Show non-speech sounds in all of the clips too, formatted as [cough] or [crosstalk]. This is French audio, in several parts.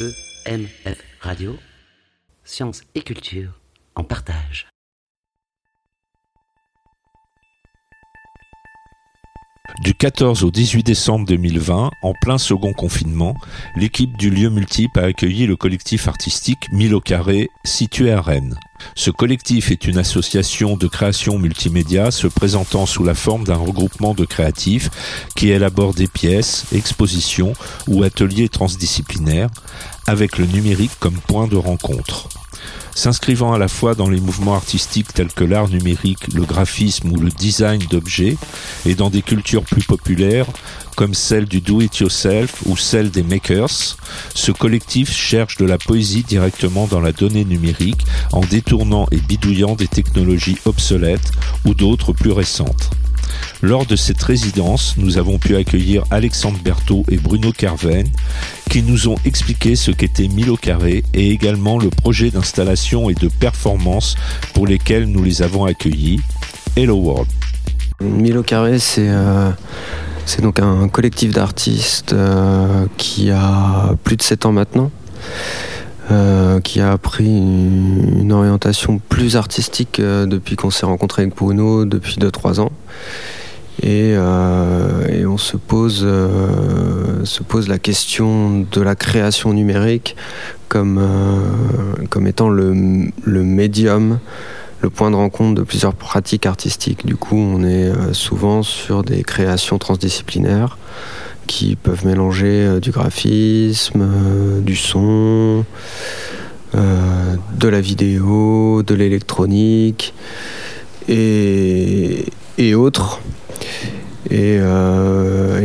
EMF Radio, sciences et culture en partage. Du 14 au 18 décembre 2020, en plein second confinement, l'équipe du lieu multiple a accueilli le collectif artistique Mille au carré, situé à Rennes. Ce collectif est une association de création multimédia se présentant sous la forme d'un regroupement de créatifs qui élabore des pièces, expositions ou ateliers transdisciplinaires avec le numérique comme point de rencontre. S'inscrivant à la fois dans les mouvements artistiques tels que l'art numérique, le graphisme ou le design d'objets, et dans des cultures plus populaires comme celle du do-it-yourself ou celle des makers, ce collectif cherche de la poésie directement dans la donnée numérique en détournant et bidouillant des technologies obsolètes ou d'autres plus récentes. Lors de cette résidence, nous avons pu accueillir Alexandre Berthaud et Bruno Carven qui nous ont expliqué ce qu'était au carré et également le projet d'installation et de performance pour lesquels nous les avons accueillis. Hello World. Au carré, c'est euh, donc un collectif d'artistes euh, qui a plus de 7 ans maintenant. Euh, qui a pris une orientation plus artistique euh, depuis qu'on s'est rencontré avec Bruno depuis 2-3 ans. Et, euh, et, on se pose, euh, se pose la question de la création numérique comme, euh, comme étant le, le, médium, le point de rencontre de plusieurs pratiques artistiques. Du coup, on est euh, souvent sur des créations transdisciplinaires qui peuvent mélanger euh, du graphisme, euh, du son, de la vidéo, de l'électronique et, autres. Et,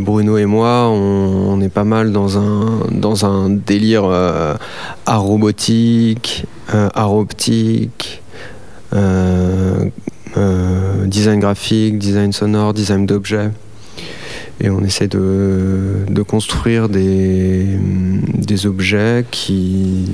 Bruno et moi, on, est pas mal dans un, délire euh, art robotique, art optique, design graphique, design sonore, design d'objets. Et on essaie de, de construire des, des, objets qui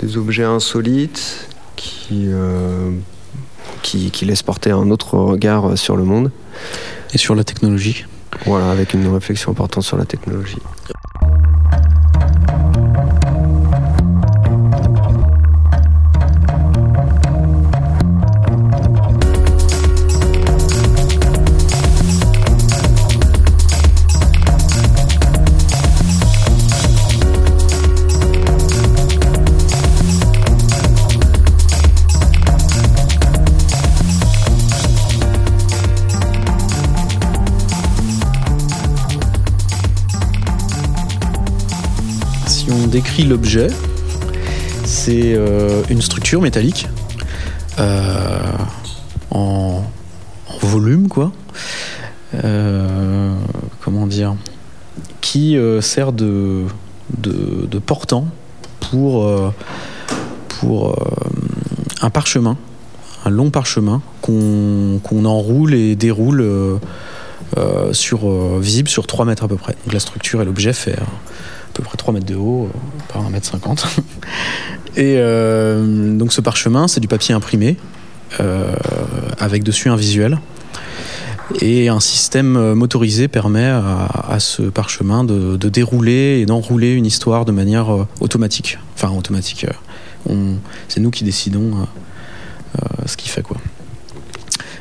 des objets insolites qui, euh, qui, qui laissent porter un autre regard sur le monde. Et sur la technologie. Voilà avec une réflexion importante sur la technologie décrit l'objet, c'est euh, une structure métallique euh, en, volume, quoi. Euh, comment dire? Qui euh, sert de, de, portant pour, euh, pour un parchemin, un long parchemin qu'on qu enroule et déroule. sur, visible sur 3 mètres à peu près. Donc la structure et l'objet fait peu près 3 mètres de haut euh, par 1 mètre 50. [laughs] Et euh, donc ce parchemin, c'est du papier imprimé euh, avec dessus un visuel. Et un système motorisé permet à, ce parchemin de, dérouler et d'enrouler une histoire de manière automatique. Enfin, automatique. C'est nous qui décidons ce qu'il fait, quoi.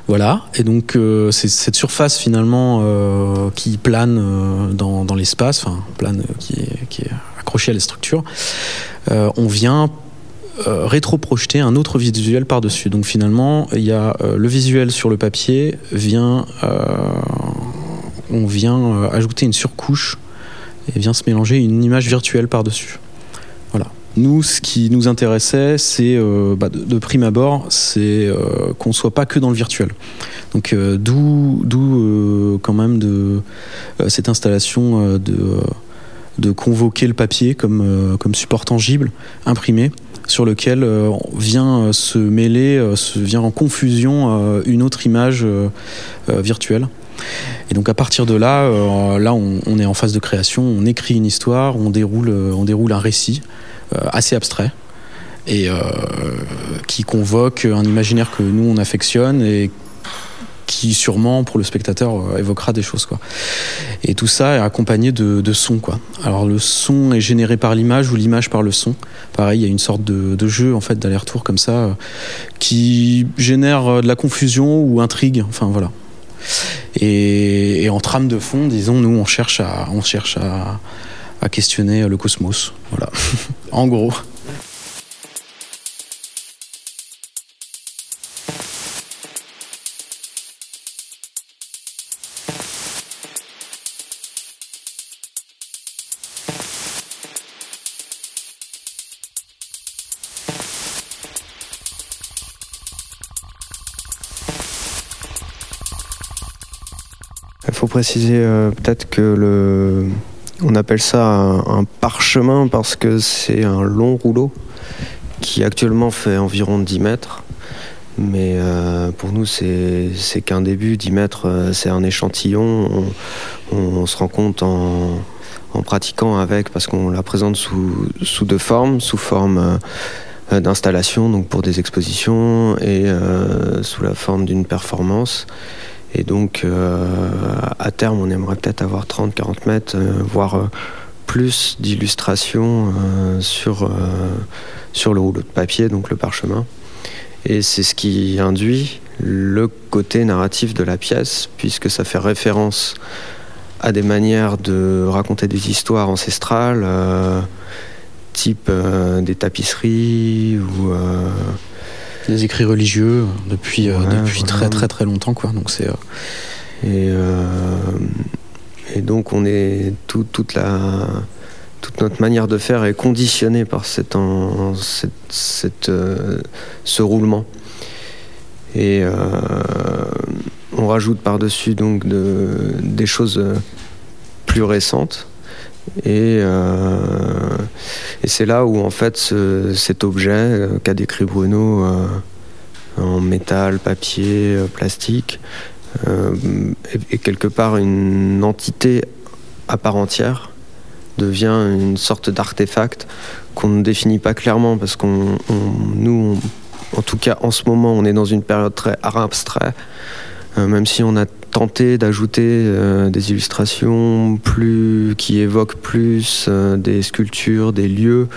Voilà, et donc euh, c'est cette surface finalement euh, qui plane euh, dans, l'espace, plane qui est, qui accrochée à la structure, on vient rétro-projeter un autre visuel par-dessus. Donc finalement, il y a le visuel sur le papier, vient, on vient ajouter une surcouche et vient se mélanger une image virtuelle par-dessus. Nous, ce qui nous intéressait, c'est euh, bah, de, prime abord, c'est euh, qu'on soit pas que dans le virtuel. Donc, euh, d'où, d'où quand même cette installation de, convoquer le papier comme, support tangible, imprimé, sur lequel vient se mêler, se vient en confusion une autre image virtuelle. Et donc à partir de là, là on, on, est en phase de création, on écrit une histoire, on déroule, on déroule un récit assez abstrait et euh, qui convoque un imaginaire que nous on affectionne et qui sûrement pour le spectateur évoquera des choses quoi. Et tout ça est accompagné de, de son quoi. Alors le son est généré par l'image ou l'image par le son. Pareil, il y a une sorte de, de jeu en fait d'aller-retour comme ça qui génère de la confusion ou intrigue. Enfin voilà. Et, et, en trame de fond, disons, nous on cherche à, on cherche à, à questionner le cosmos. Voilà, [laughs] en gros. Il faut préciser euh, peut-être que le, on appelle ça un, parchemin parce que c'est un long rouleau qui actuellement fait environ 10 mètres. Mais euh, pour nous, c'est qu'un début. 10 mètres, euh, c'est un échantillon. On, se rend compte en, pratiquant avec, parce qu'on la présente sous, sous deux formes, sous forme euh, d'installation, donc pour des expositions, et sous la forme d'une performance. Et donc, euh, à terme, on aimerait peut-être avoir 30-40 mètres, euh, voire plus d'illustrations euh, sur, sur le rouleau de papier, donc le parchemin. Et c'est ce qui induit le côté narratif de la pièce, puisque ça fait référence à des manières de raconter des histoires ancestrales, euh, type euh, des tapisseries ou euh, des écrits religieux depuis, ouais, depuis voilà. très très très longtemps. Quoi. Donc c'est, et, et, donc on est tout, toute la toute notre manière de faire est conditionnée par cette, en, cette, cette euh, ce roulement. Et euh, on rajoute par-dessus donc de, des choses plus récentes. Et, euh, et c'est là où en fait ce, cet objet qu'a décrit Bruno en métal, papier, plastique est, quelque part une entité à part entière devient une sorte d'artefact qu'on ne définit pas clairement parce qu'on nous en tout cas en ce moment on est dans une période très abstrait euh, même si on a tenté d'ajouter euh, des illustrations plus qui évoquent plus euh, des sculptures des lieux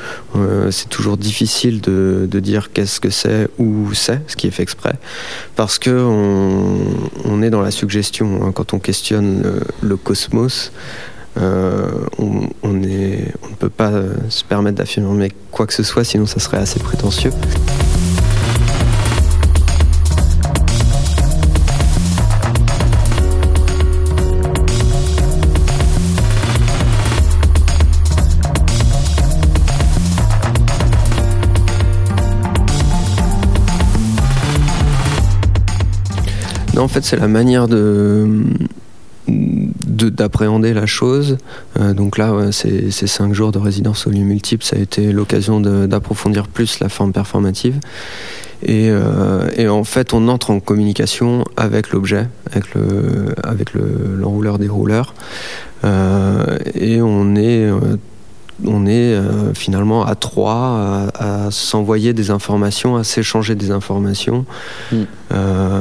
c'est toujours difficile de, dire qu'est-ce que c'est où c'est ce qui est fait exprès parce que on, on est dans la suggestion hein, quand on questionne le, cosmos euh, on, on, ne peut pas euh, se permettre d'affirmer quoi que ce soit, sinon ça serait assez prétentieux. En fait, c'est la manière de d'appréhender la chose. Euh, donc là, ouais, ces, cinq jours de résidence au lieu multiple, ça a été l'occasion d'approfondir plus la forme performative. Et, euh, et, en fait, on entre en communication avec l'objet, avec le avec l'enrouleur le, dérouleur, euh, et on est euh, on est euh, finalement à trois à, à s'envoyer des informations, à s'échanger des informations, mm. euh,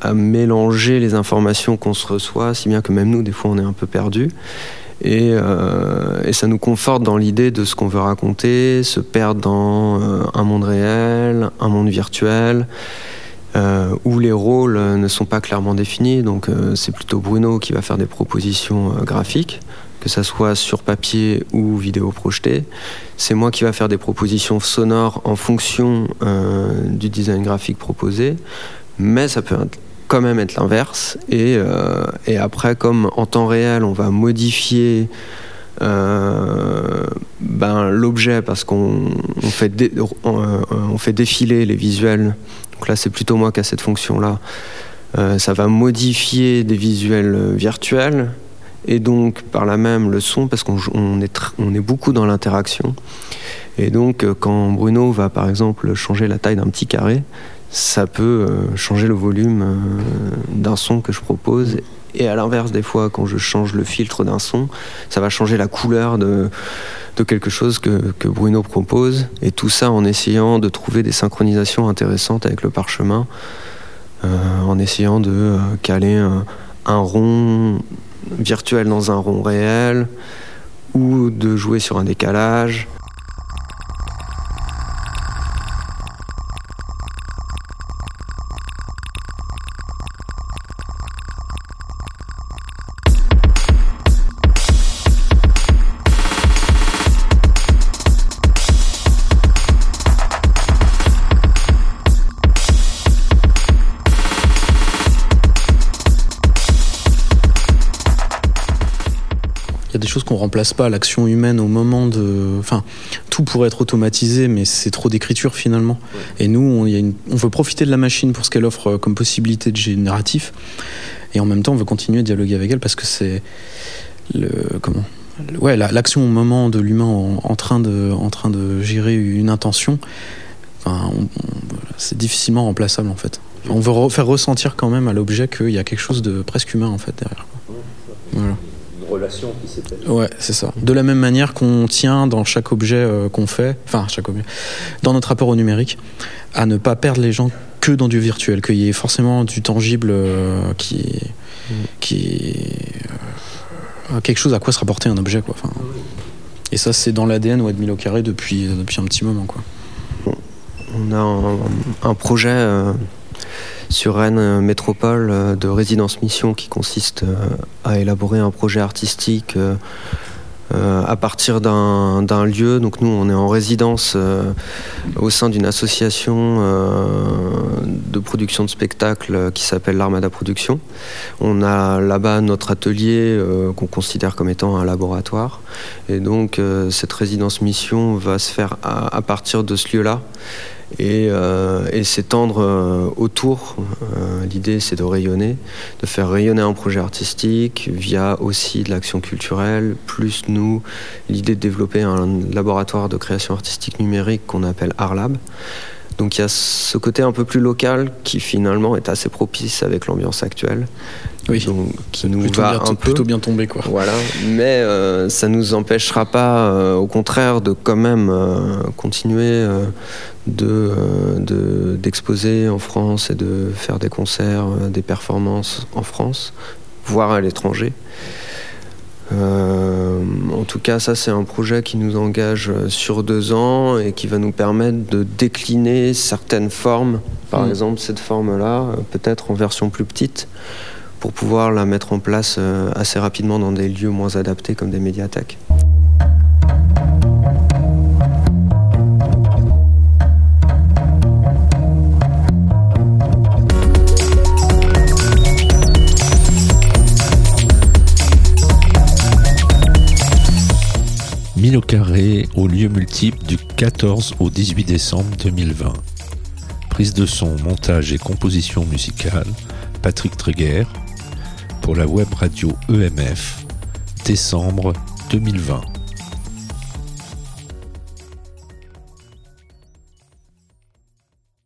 à mélanger les informations qu'on se reçoit, si bien que même nous, des fois, on est un peu perdu. Et, euh, et, ça nous conforte dans l'idée de ce qu'on veut raconter, se perdre dans un monde réel, un monde virtuel. Euh, où les rôles ne sont pas clairement définis. Donc euh, c'est plutôt Bruno qui va faire des propositions euh, graphiques, que ça soit sur papier ou vidéo projetée. C'est moi qui va faire des propositions sonores en fonction euh, du design graphique proposé, mais ça peut quand même être l'inverse. Et, euh, et, après, comme en temps réel, on va modifier euh, ben, l'objet parce qu'on on fait, on, fait défiler les visuels. Donc là, c'est plutôt moi qui a cette fonction-là. Ça va modifier des visuels virtuels et donc par là même le son parce qu'on on est, on est beaucoup dans l'interaction. Et donc quand Bruno va par exemple changer la taille d'un petit carré ça peut euh, changer le volume euh, d'un son que je propose. Et à l'inverse des fois quand je change le filtre d'un son ça va changer la couleur de, de quelque chose que, que, Bruno propose. Et tout ça en essayant de trouver des synchronisations intéressantes avec le parchemin en essayant de caler un rond virtuel dans un rond réel ou de jouer sur un décalage. Qu'on remplace pas l'action humaine au moment de. Enfin, tout pourrait être automatisé, mais c'est trop d'écriture finalement. Et nous, on, on, veut profiter de la machine pour ce qu'elle offre euh, comme possibilité de génératif, et en même temps, on veut continuer à dialoguer avec elle parce que c'est le comment. Ouais, l'action au moment de l'humain en, train de, en train de gérer une intention, enfin, c'est difficilement remplaçable en fait. On veut faire ressentir quand même à l'objet qu'il y a quelque chose de presque humain en fait derrière. Relation qui s'établit. Ouais, c'est ça. De la même manière qu'on tient dans chaque objet euh, qu'on fait, enfin chaque objet, dans notre rapport au numérique, à ne pas perdre les gens que dans du virtuel, qu'il y ait forcément du tangible euh, qui, qui euh, quelque chose à quoi se rapporter un objet, quoi. Enfin, et ça, c'est dans l'ADN ou Milo Carré depuis depuis un petit moment, quoi. On a un, projet sur Rennes euh, Métropole euh, de résidence mission qui consiste euh, à élaborer un projet artistique à partir d'un lieu. Donc nous, on est en résidence au sein d'une association de production de spectacles qui s'appelle l'Armada Production. On a là-bas notre atelier qu'on considère comme étant un laboratoire. Et donc cette résidence mission va se faire à partir de ce lieu-là et, euh, s'étendre euh, autour. Euh, l'idée, c'est de rayonner, de faire rayonner un projet artistique via aussi de l'action culturelle, plus nous, l'idée de développer un laboratoire de création artistique numérique qu'on appelle ArtLab. Donc il y a ce côté un peu plus local qui finalement est assez propice avec l'ambiance actuelle. Oui, qui nous va un peu plutôt bien tomber quoi. Voilà, mais ça ça nous empêchera pas, au contraire, de quand même continuer de, d'exposer en France et de faire des concerts, euh, des performances en France, voire à l'étranger. Euh, en tout cas, ça c'est un projet qui nous engage sur deux ans et qui va nous permettre de décliner certaines formes. Par mm. exemple, cette forme-là, euh, peut-être en version plus petite, pour pouvoir la mettre en place assez rapidement dans des lieux moins adaptés comme des médiathèques. Au carré au lieu multiple du 14 au 18 décembre 2020. Prise de son, montage et composition musicale, Patrick Treguer, pour la web radio EMF, décembre 2020.